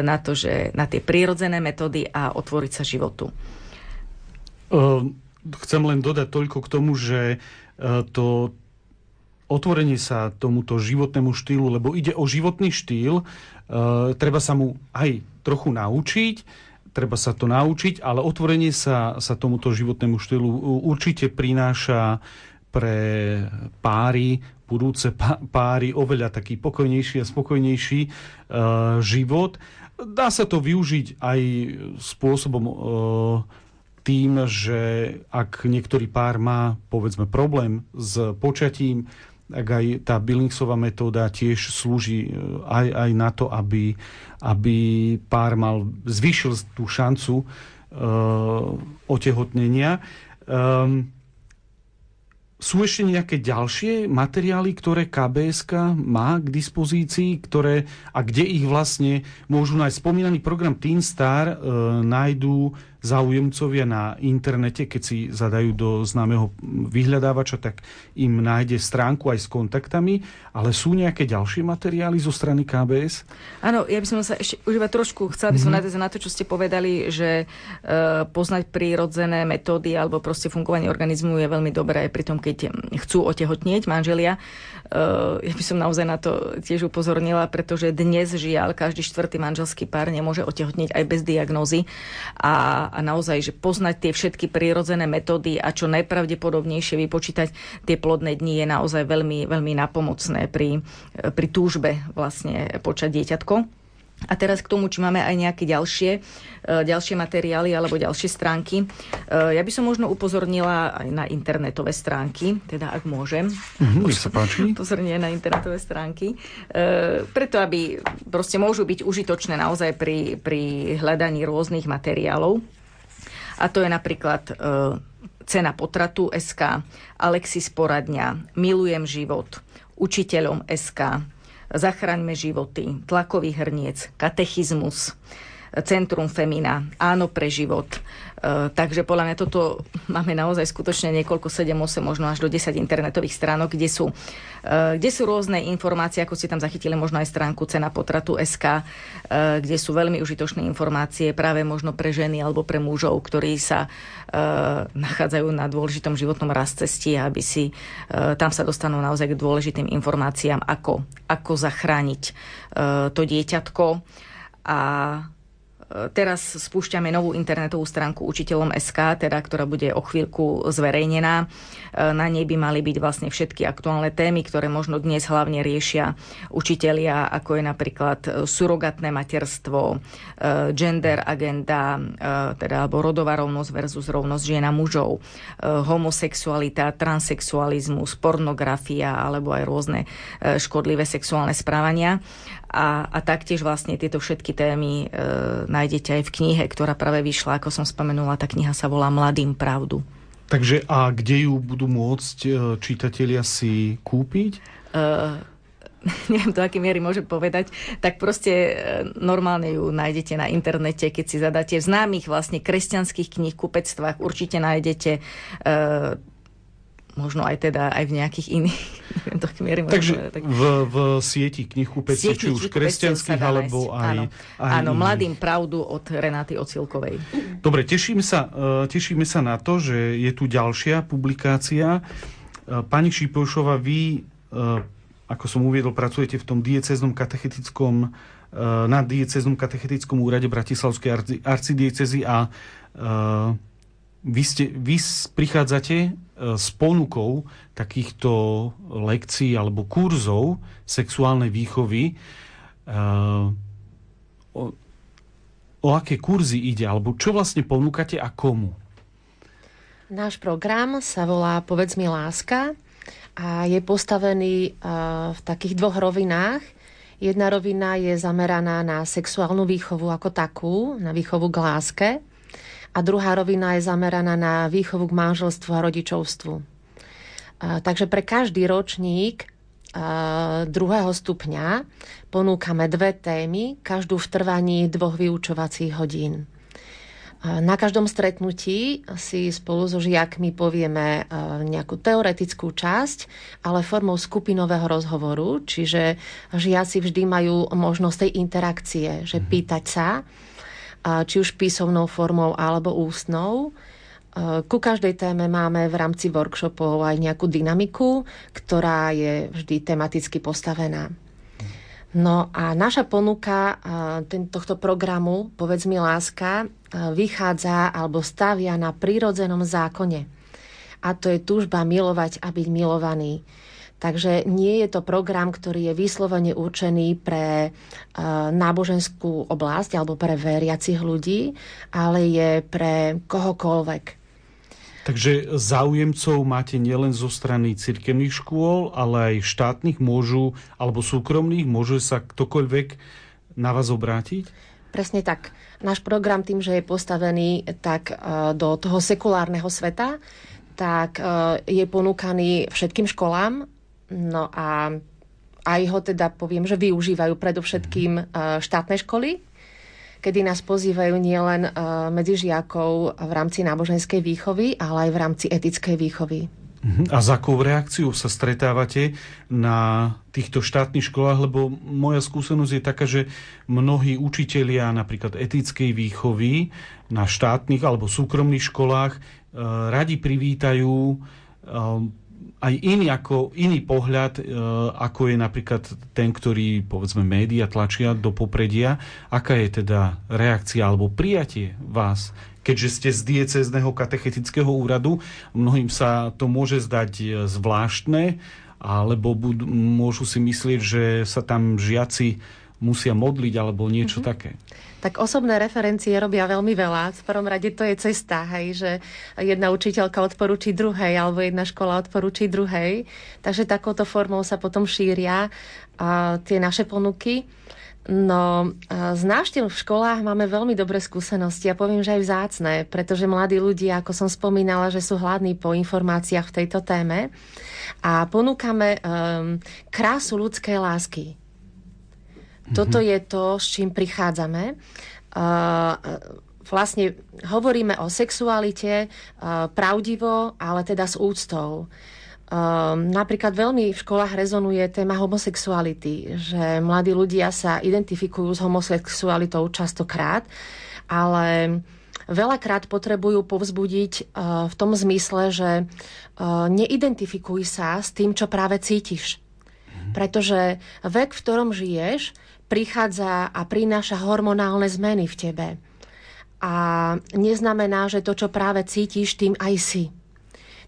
na to, že na tie prírodzené metódy a otvoriť sa životu. Uh, chcem len dodať toľko k tomu, že e, to otvorenie sa tomuto životnému štýlu, lebo ide o životný štýl, e, treba sa mu aj trochu naučiť, treba sa to naučiť, ale otvorenie sa, sa tomuto životnému štýlu určite prináša pre páry, budúce páry oveľa taký pokojnejší a spokojnejší e, život. Dá sa to využiť aj spôsobom tým, že ak niektorý pár má, povedzme, problém s počatím, tak aj tá Billingsová metóda tiež slúži e, aj, aj na to, aby, aby pár mal, zvýšil tú šancu uh, otehotnenia. Um, sú ešte nejaké ďalšie materiály, ktoré KBS má k dispozícii, ktoré, a kde ich vlastne môžu nájsť? Spomínaný program Teen Star e, nájdú záujemcovia na internete, keď si zadajú do známeho vyhľadávača, tak im nájde stránku aj s kontaktami, ale sú nejaké ďalšie materiály zo strany KBS? Áno, ja by som sa ešte užívať trošku, chcela by som mm-hmm. na to, čo ste povedali, že e, poznať prírodzené metódy alebo proste fungovanie organizmu je veľmi dobré aj pri tom, keď chcú otehotnieť manželia. E, ja by som naozaj na to tiež upozornila, pretože dnes žiaľ každý štvrtý manželský pár nemôže otehotnieť aj bez diagnózy a a naozaj, že poznať tie všetky prírodzené metódy a čo najpravdepodobnejšie vypočítať tie plodné dni je naozaj veľmi, veľmi napomocné pri, pri túžbe vlastne počať dieťatko. A teraz k tomu, či máme aj nejaké ďalšie, e, ďalšie materiály alebo ďalšie stránky. E, ja by som možno upozornila aj na internetové stránky, teda ak môžem. Mm, sa páči. <laughs> Upozornenie na internetové stránky. E, preto, aby proste môžu byť užitočné naozaj pri, pri hľadaní rôznych materiálov. A to je napríklad cena potratu SK, Alexis Poradňa, Milujem život, Učiteľom SK, Zachraňme životy, Tlakový hrniec, Katechizmus, Centrum Femina, Áno pre život. E, takže podľa mňa toto máme naozaj skutočne niekoľko, 7, 8, možno až do 10 internetových stránok, kde sú, e, kde sú rôzne informácie, ako ste tam zachytili možno aj stránku cena potratu SK, e, kde sú veľmi užitočné informácie práve možno pre ženy alebo pre mužov, ktorí sa nachádzajú na dôležitom životnom rast cesti, aby si tam sa dostanú naozaj k dôležitým informáciám, ako, ako zachrániť to dieťatko. A Teraz spúšťame novú internetovú stránku učiteľom SK, teda, ktorá bude o chvíľku zverejnená. E, na nej by mali byť vlastne všetky aktuálne témy, ktoré možno dnes hlavne riešia učitelia, ako je napríklad surogatné materstvo, e, gender agenda, e, teda alebo rodová rovnosť versus rovnosť žien a mužov, homosexualita, transexualizmus, pornografia alebo aj rôzne škodlivé sexuálne správania. A, a taktiež vlastne tieto všetky témy e, nájdete aj v knihe, ktorá práve vyšla, ako som spomenula, tá kniha sa volá Mladým pravdu. Takže a kde ju budú môcť e, čitatelia si kúpiť? E, <laughs> neviem do akej miery môžem povedať, tak proste e, normálne ju nájdete na internete, keď si zadáte v známych vlastne kresťanských kníh, kupectvách, určite nájdete e, možno aj teda aj v nejakých iných <laughs> neviem, to miery Takže tak... v, v sieti knihkupectiev, či už kresťanských, alebo aj, áno, aj áno Mladým pravdu od Renáty Ocilkovej. Dobre, tešíme sa, uh, tešíme sa na to, že je tu ďalšia publikácia. Uh, pani Šipošova, vy, uh, ako som uviedol, pracujete v tom dieceznom katechetickom na dieceznom katechetickom úrade Bratislavskej arcidiecezy a vy, ste, vy prichádzate e, s ponukou takýchto lekcií alebo kurzov sexuálnej výchovy. E, o, o aké kurzy ide, alebo čo vlastne ponúkate a komu? Náš program sa volá Povedz mi láska a je postavený e, v takých dvoch rovinách. Jedna rovina je zameraná na sexuálnu výchovu ako takú, na výchovu k láske a druhá rovina je zameraná na výchovu k manželstvu a rodičovstvu. Takže pre každý ročník druhého stupňa ponúkame dve témy, každú v trvaní dvoch vyučovacích hodín. Na každom stretnutí si spolu so žiakmi povieme nejakú teoretickú časť, ale formou skupinového rozhovoru, čiže žiaci vždy majú možnosť tej interakcie, že mhm. pýtať sa, či už písomnou formou alebo ústnou. E, ku každej téme máme v rámci workshopov aj nejakú dynamiku, ktorá je vždy tematicky postavená. No a naša ponuka e, tohto programu Povedz mi láska e, vychádza alebo stavia na prírodzenom zákone. A to je túžba milovať a byť milovaný. Takže nie je to program, ktorý je vyslovene určený pre uh, náboženskú oblasť alebo pre veriacich ľudí, ale je pre kohokoľvek. Takže záujemcov máte nielen zo strany cirkevných škôl, ale aj štátnych môžu, alebo súkromných, môže sa ktokoľvek na vás obrátiť? Presne tak. Náš program tým, že je postavený tak uh, do toho sekulárneho sveta, tak uh, je ponúkaný všetkým školám No a aj ho teda poviem, že využívajú predovšetkým mhm. eh, štátne školy, kedy nás pozývajú nielen eh, medzi žiakov v rámci náboženskej výchovy, ale aj v rámci etickej výchovy. Mhm. A za akou reakciou sa stretávate na týchto štátnych školách? Lebo moja skúsenosť je taká, že mnohí učitelia napríklad etickej výchovy na štátnych alebo súkromných školách eh, radi privítajú aj iný, ako, iný pohľad, e, ako je napríklad ten, ktorý, povedzme, média tlačia do popredia. Aká je teda reakcia alebo prijatie vás, keďže ste z diecezného katechetického úradu? Mnohým sa to môže zdať e, zvláštne, alebo budú, môžu si myslieť, že sa tam žiaci musia modliť alebo niečo mm-hmm. také tak osobné referencie robia veľmi veľa. V prvom rade to je cesta, hej, že jedna učiteľka odporúči druhej, alebo jedna škola odporúči druhej. Takže takouto formou sa potom šíria a, tie naše ponuky. No, z návštev v školách máme veľmi dobré skúsenosti a poviem, že aj vzácne, pretože mladí ľudia, ako som spomínala, že sú hladní po informáciách v tejto téme a ponúkame um, krásu ľudskej lásky toto je to, s čím prichádzame. vlastne hovoríme o sexualite pravdivo, ale teda s úctou. Um, napríklad veľmi v školách rezonuje téma homosexuality, že mladí ľudia sa identifikujú s homosexualitou častokrát, ale veľakrát potrebujú povzbudiť uh, v tom zmysle, že uh, neidentifikuj sa s tým, čo práve cítiš. Pretože vek, v ktorom žiješ, prichádza a prináša hormonálne zmeny v tebe. A neznamená, že to, čo práve cítiš, tým aj si.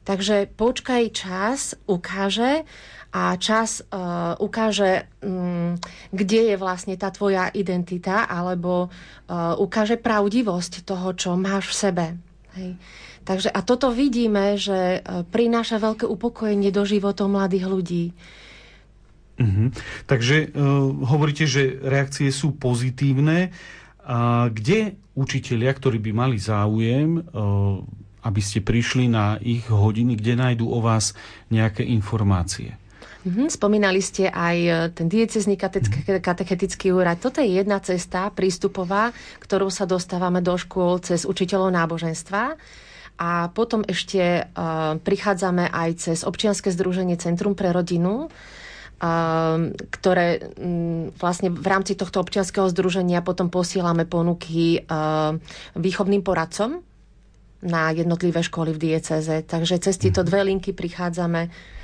Takže počkaj, čas ukáže a čas uh, ukáže, um, kde je vlastne tá tvoja identita alebo uh, ukáže pravdivosť toho, čo máš v sebe. Hej. Takže a toto vidíme, že uh, prináša veľké upokojenie do životov mladých ľudí. Uh-huh. Takže uh, hovoríte, že reakcie sú pozitívne. A kde učitelia, ktorí by mali záujem, uh, aby ste prišli na ich hodiny, kde nájdú o vás nejaké informácie. Mm-hmm, spomínali ste aj e, ten diecezný mm-hmm. katechetický úrad. Toto je jedna cesta prístupová, ktorou sa dostávame do škôl cez učiteľov náboženstva. A potom ešte prichádzame aj cez občianske združenie Centrum pre rodinu, ktoré um, vlastne v rámci tohto občianského združenia potom posielame ponuky uh, výchovným poradcom na jednotlivé školy v dieceze. Takže cez tieto mhm. dve linky prichádzame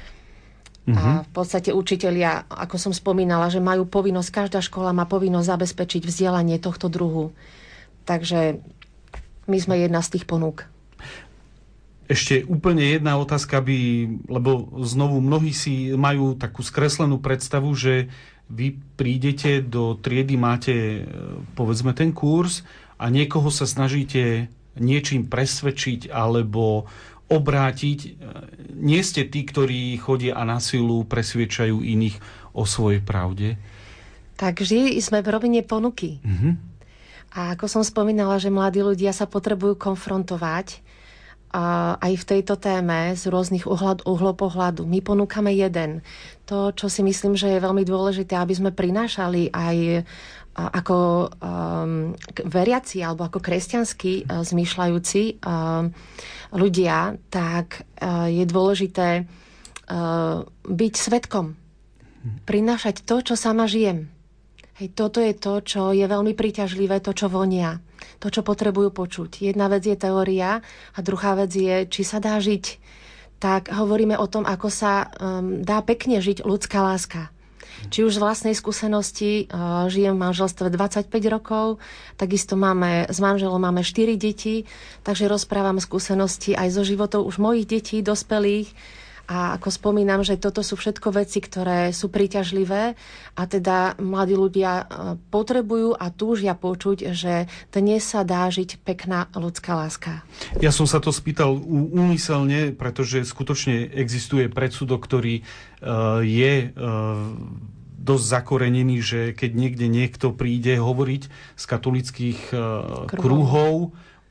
Uh-huh. A mhm. v podstate učitelia, ako som spomínala, že majú povinnosť, každá škola má povinnosť zabezpečiť vzdelanie tohto druhu. Takže my sme jedna z tých ponúk. Ešte úplne jedna otázka by, lebo znovu mnohí si majú takú skreslenú predstavu, že vy prídete do triedy, máte povedzme ten kurz a niekoho sa snažíte niečím presvedčiť alebo obrátiť. Nie ste tí, ktorí chodia a na silu presviečajú iných o svojej pravde? Takže sme v rovine ponuky. Mm-hmm. A ako som spomínala, že mladí ľudia sa potrebujú konfrontovať aj v tejto téme z rôznych uhlad, uhlov pohľadu. My ponúkame jeden. To, čo si myslím, že je veľmi dôležité, aby sme prinášali aj ako um, veriaci alebo ako kresťanskí uh, zmýšľajúci uh, ľudia, tak uh, je dôležité uh, byť svetkom. Prinášať to, čo sama žijem. Hej, toto je to, čo je veľmi príťažlivé, to, čo vonia. To, čo potrebujú počuť. Jedna vec je teória a druhá vec je, či sa dá žiť. Tak hovoríme o tom, ako sa um, dá pekne žiť ľudská láska či už z vlastnej skúsenosti, žijem v manželstve 25 rokov, takisto máme, s manželom máme 4 deti, takže rozprávam skúsenosti aj zo životov už mojich detí, dospelých, a ako spomínam, že toto sú všetko veci, ktoré sú príťažlivé a teda mladí ľudia potrebujú a túžia počuť, že dnes sa dá žiť pekná ľudská láska. Ja som sa to spýtal úmyselne, pretože skutočne existuje predsudok, ktorý je dosť zakorenený, že keď niekde niekto príde hovoriť z katolických kruhov, kruhov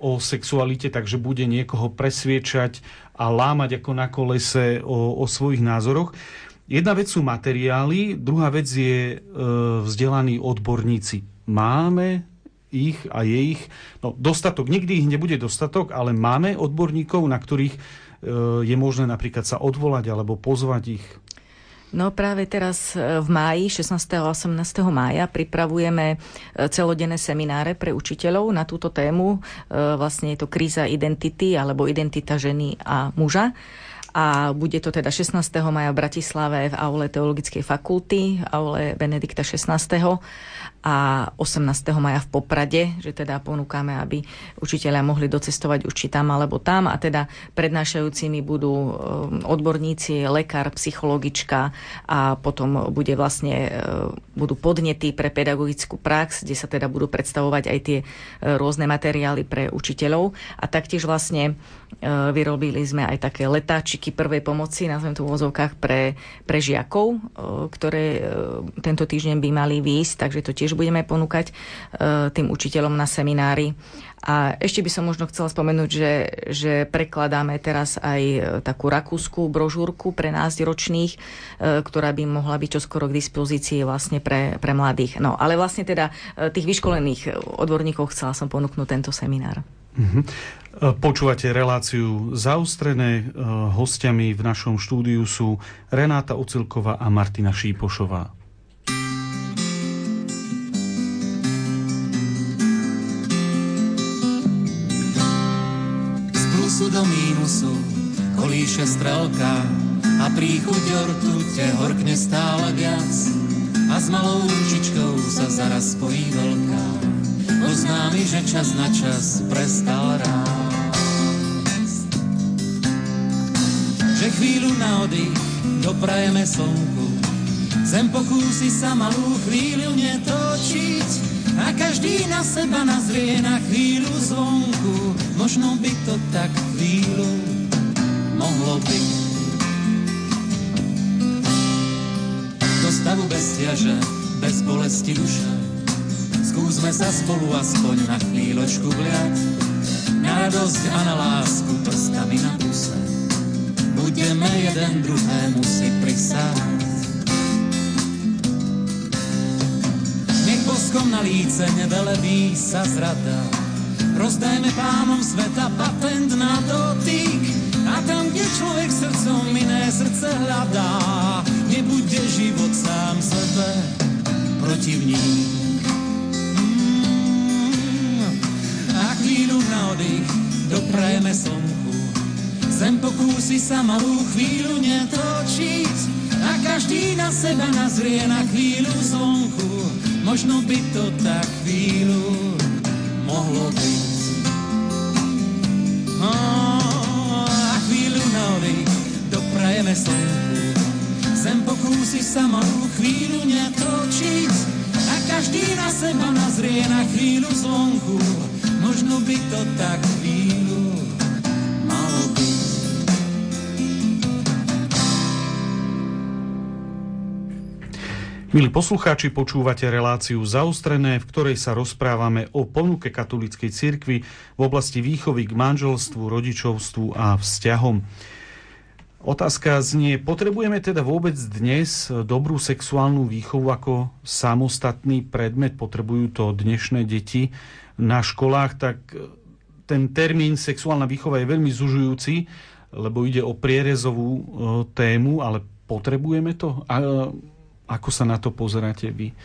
o sexualite, takže bude niekoho presviečať a lámať ako na kolese o, o svojich názoroch. Jedna vec sú materiály, druhá vec je e, vzdelaní odborníci. Máme ich a je ich no, dostatok. Nikdy ich nebude dostatok, ale máme odborníkov, na ktorých e, je možné napríklad sa odvolať alebo pozvať ich. No práve teraz e, v máji, 16. a 18. mája pripravujeme e, celodenné semináre pre učiteľov na túto tému. E, vlastne je to kríza identity alebo identita ženy a muža a bude to teda 16. maja v Bratislave v aule Teologickej fakulty, aule Benedikta 16 a 18. maja v Poprade, že teda ponúkame, aby učiteľia mohli docestovať už či tam alebo tam a teda prednášajúcimi budú um, odborníci, lekár, psychologička a potom bude vlastne, uh, budú podnety pre pedagogickú prax, kde sa teda budú predstavovať aj tie uh, rôzne materiály pre učiteľov a taktiež vlastne vyrobili sme aj také letáčiky krížiky prvej pomoci, nazvem to v úvozovkách, pre, pre žiakov, ktoré tento týždeň by mali výjsť, takže to tiež budeme ponúkať tým učiteľom na seminári. A ešte by som možno chcela spomenúť, že, že prekladáme teraz aj takú rakúskú brožúrku pre nás ročných, ktorá by mohla byť čoskoro k dispozícii vlastne pre, pre mladých. No, ale vlastne teda tých vyškolených odborníkov chcela som ponúknuť tento seminár. Mm-hmm. Počúvate reláciu zaustrené. E, hostiami v našom štúdiu sú Renáta Ocilková a Martina Šípošová. Z plusu do mínusu kolíše strelka a príchuť ortute horkne stále viac a s malou ručičkou sa zaraz spojí veľká oznámi, že čas na čas prestal chvíľu na oddych doprajeme slnku, zem pokúsi sa malú chvíľu netočiť a každý na seba nazrie na chvíľu zvonku. Možno by to tak chvíľu mohlo byť. Do stavu bez ťaže, bez bolesti duše, Skúsme sa spolu aspoň na chvíľočku vliať na radosť a na lásku prstami na puse. Budeme jeden druhému si prisáť. Nech boskom na líce nevelebí sa zrada. Rozdajme pánom sveta patent na dotyk. A tam, kde človek srdcom iné srdce hľadá, nebude život sám sebe protivník. chvíľu na oddych doprajeme slnku. Zem pokúsi sa malú chvíľu netočiť a každý na seba nazrie na chvíľu slnku. Možno by to tak chvíľu mohlo byť. Oh, a chvíľu na oddych doprajeme slnku. Zem pokúsi sa malú chvíľu netočiť a každý na seba nazrie na chvíľu slnku možno by to tak Milí poslucháči, počúvate reláciu Zaustrené, v ktorej sa rozprávame o ponuke katolíckej cirkvi v oblasti výchovy k manželstvu, rodičovstvu a vzťahom. Otázka znie, potrebujeme teda vôbec dnes dobrú sexuálnu výchovu ako samostatný predmet? Potrebujú to dnešné deti? na školách, tak ten termín sexuálna výchova je veľmi zužujúci, lebo ide o prierezovú e, tému, ale potrebujeme to? A ako sa na to pozeráte vy?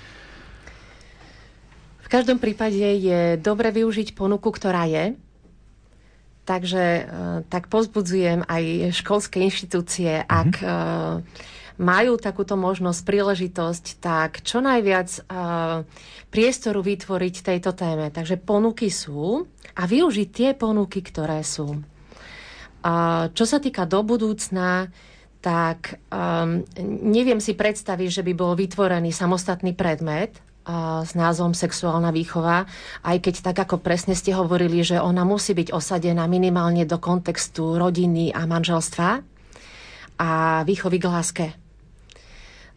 V každom prípade je dobre využiť ponuku, ktorá je. Takže e, tak pozbudzujem aj školské inštitúcie, mm-hmm. ak e, majú takúto možnosť, príležitosť, tak čo najviac uh, priestoru vytvoriť tejto téme. Takže ponuky sú a využiť tie ponuky, ktoré sú. Čo sa týka do budúcna, tak um, neviem si predstaviť, že by bol vytvorený samostatný predmet, s názvom sexuálna výchova, aj keď tak ako presne ste hovorili, že ona musí byť osadená minimálne do kontextu rodiny a manželstva a výchovy k láske.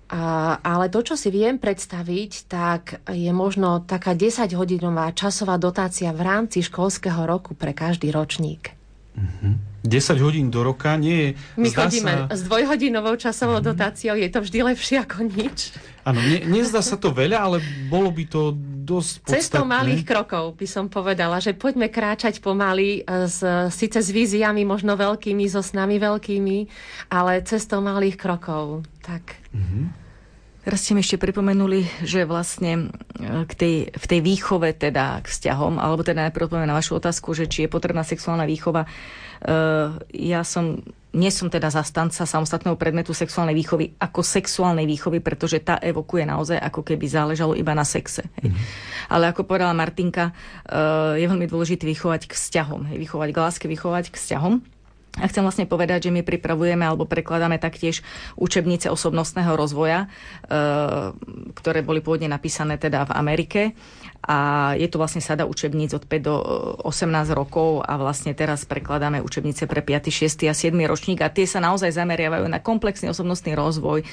A, ale to, čo si viem predstaviť, tak je možno taká 10-hodinová časová dotácia v rámci školského roku pre každý ročník. Mm-hmm. 10 hodín do roka nie je... My chodíme sa... s dvojhodinovou časovou mm-hmm. dotáciou, je to vždy lepšie ako nič. Áno, ne, nezdá sa to veľa, ale bolo by to dosť podstatné. Cestou malých krokov by som povedala, že poďme kráčať pomaly, e, s, síce s víziami možno veľkými, so snami veľkými, ale cestou malých krokov. Tak. Mm-hmm. Teraz ste mi ešte pripomenuli, že vlastne e, k tej, v tej výchove teda k vzťahom, alebo teda najprv odpoviem na vašu otázku, že či je potrebná sexuálna výchova. Uh, ja som, nie som teda zastanca samostatného predmetu sexuálnej výchovy ako sexuálnej výchovy, pretože tá evokuje naozaj ako keby záležalo iba na sexe. Hej. Mm-hmm. Ale ako povedala Martinka, uh, je veľmi dôležité vychovať k vzťahom. Hej. Vychovať k láske, vychovať k vzťahom. A chcem vlastne povedať, že my pripravujeme alebo prekladáme taktiež učebnice osobnostného rozvoja, e, ktoré boli pôvodne napísané teda v Amerike a je to vlastne sada učebníc od 5 do 18 e, rokov a vlastne teraz prekladáme učebnice pre 5., 6. a 7. ročník a tie sa naozaj zameriavajú na komplexný osobnostný rozvoj, e,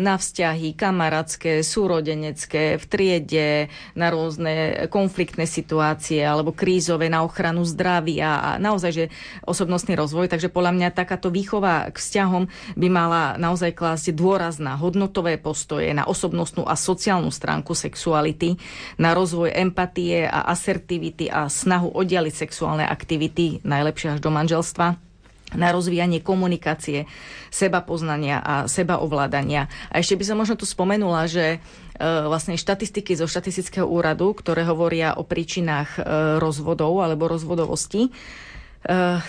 na vzťahy kamarátske, súrodenecké, v triede, na rôzne konfliktné situácie alebo krízové, na ochranu zdravia a naozaj, že osobnostný rozvoj. Takže podľa mňa takáto výchova k vzťahom by mala naozaj klásť dôraz na hodnotové postoje, na osobnostnú a sociálnu stránku sexuality, na rozvoj empatie a asertivity a snahu oddialiť sexuálne aktivity, najlepšie až do manželstva na rozvíjanie komunikácie, seba poznania a seba ovládania. A ešte by som možno tu spomenula, že e, vlastne štatistiky zo štatistického úradu, ktoré hovoria o príčinách e, rozvodov alebo rozvodovosti,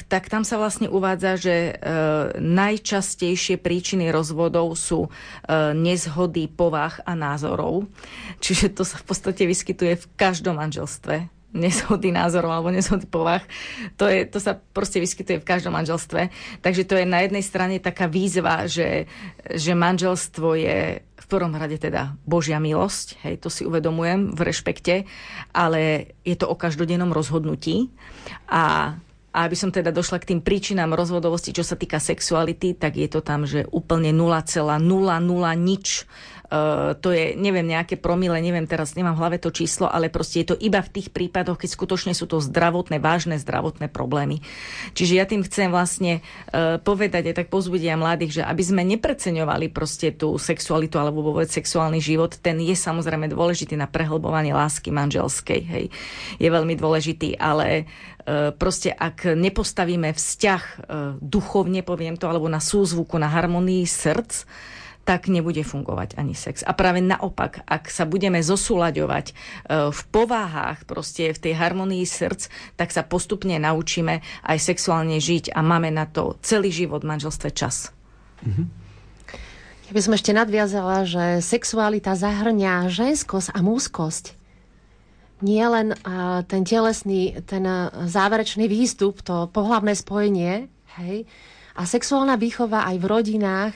tak tam sa vlastne uvádza, že uh, najčastejšie príčiny rozvodov sú uh, nezhody povah a názorov. Čiže to sa v podstate vyskytuje v každom manželstve nezhody názorov alebo nezhody povah. To, je, to sa proste vyskytuje v každom manželstve. Takže to je na jednej strane taká výzva, že, že manželstvo je v prvom rade teda Božia milosť, hej, to si uvedomujem v rešpekte, ale je to o každodennom rozhodnutí a a aby som teda došla k tým príčinám rozvodovosti, čo sa týka sexuality, tak je to tam, že úplne 0,00 nič to je, neviem, nejaké promile, neviem, teraz nemám v hlave to číslo, ale proste je to iba v tých prípadoch, keď skutočne sú to zdravotné, vážne zdravotné problémy. Čiže ja tým chcem vlastne uh, povedať aj tak pozbudia mladých, že aby sme nepreceňovali proste tú sexualitu alebo vôbec sexuálny život, ten je samozrejme dôležitý na prehlbovanie lásky manželskej, hej. Je veľmi dôležitý, ale uh, proste ak nepostavíme vzťah duchovne, poviem to, alebo na súzvuku, na harmonii srdc, tak nebude fungovať ani sex. A práve naopak, ak sa budeme zosúľaďovať e, v pováhách, proste v tej harmonii srdc, tak sa postupne naučíme aj sexuálne žiť a máme na to celý život v manželstve čas. Mm-hmm. Ja by som ešte nadviazala, že sexualita zahrňa ženskosť a mužskosť. Nie len uh, ten telesný, ten uh, záverečný výstup, to pohlavné spojenie, hej, a sexuálna výchova aj v rodinách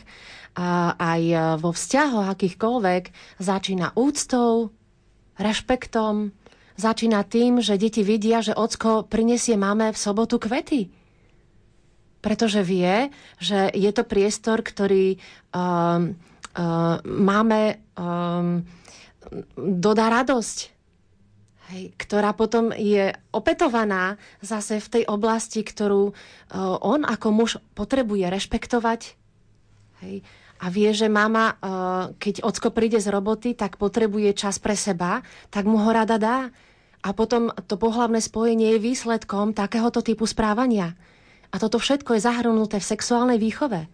aj e, vo vzťahoch akýchkoľvek začína úctou, rešpektom, začína tým, že deti vidia, že ocko prinesie máme v sobotu kvety. Pretože vie, že je to priestor, ktorý um, um, máme um, dodá radosť, hej, ktorá potom je opetovaná zase v tej oblasti, ktorú uh, on ako muž potrebuje rešpektovať. Hej a vie, že mama, eh, keď ocko príde z roboty, tak potrebuje čas pre seba, tak mu ho rada dá. A potom to pohlavné spojenie je výsledkom takéhoto typu správania. A toto všetko je zahrnuté v sexuálnej výchove.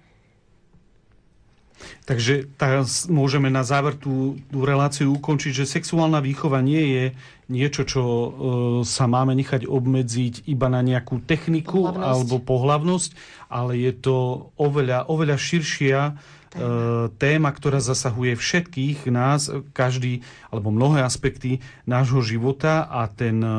Takže teraz môžeme na záver tú, tú reláciu ukončiť, že sexuálna výchova nie je niečo, čo e, sa máme nechať obmedziť iba na nejakú techniku pohlavnosť. alebo pohlavnosť, ale je to oveľa, oveľa širšia E, téma, ktorá zasahuje všetkých nás, každý alebo mnohé aspekty nášho života a ten, e,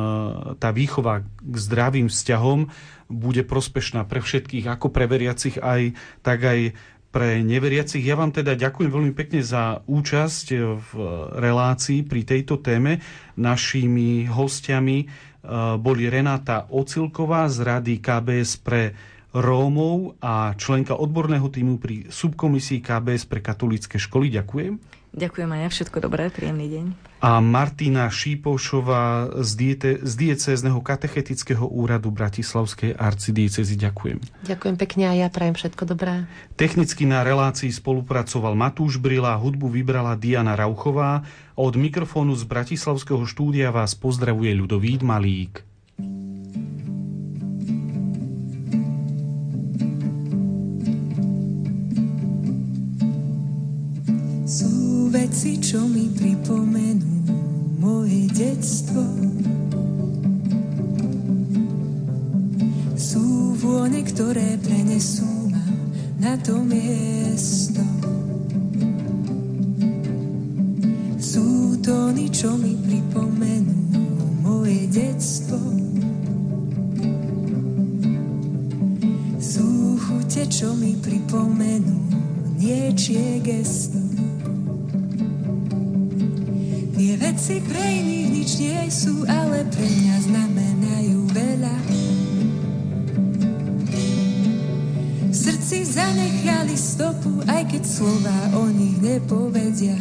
tá výchova k zdravým vzťahom bude prospešná pre všetkých, ako pre veriacich, aj, tak aj pre neveriacich. Ja vám teda ďakujem veľmi pekne za účasť v relácii pri tejto téme. Našimi hostiami e, boli Renáta Ocilková z Rady KBS pre Rómov a členka odborného týmu pri subkomisii KBS pre katolické školy. Ďakujem. Ďakujem aj ja, všetko dobré, príjemný deň. A Martina Šípošová z, diete, z diecézneho katechetického úradu Bratislavskej arcidiecezy. Ďakujem. Ďakujem pekne a ja prajem všetko dobré. Technicky na relácii spolupracoval Matúš Brila, hudbu vybrala Diana Rauchová od mikrofónu z Bratislavského štúdia vás pozdravuje Ľudovít Malík. Veci, čo mi pripomenú moje detstvo. Sú vône, ktoré prenesú ma na to miesto. Sú tóny, čo mi pripomenú moje detstvo. Sú chute, čo mi pripomenú niečie gesto. Veci pre iných nič nie sú, ale pre mňa znamenajú veľa. V srdci zanechali stopu, aj keď slova o nich nepovedia.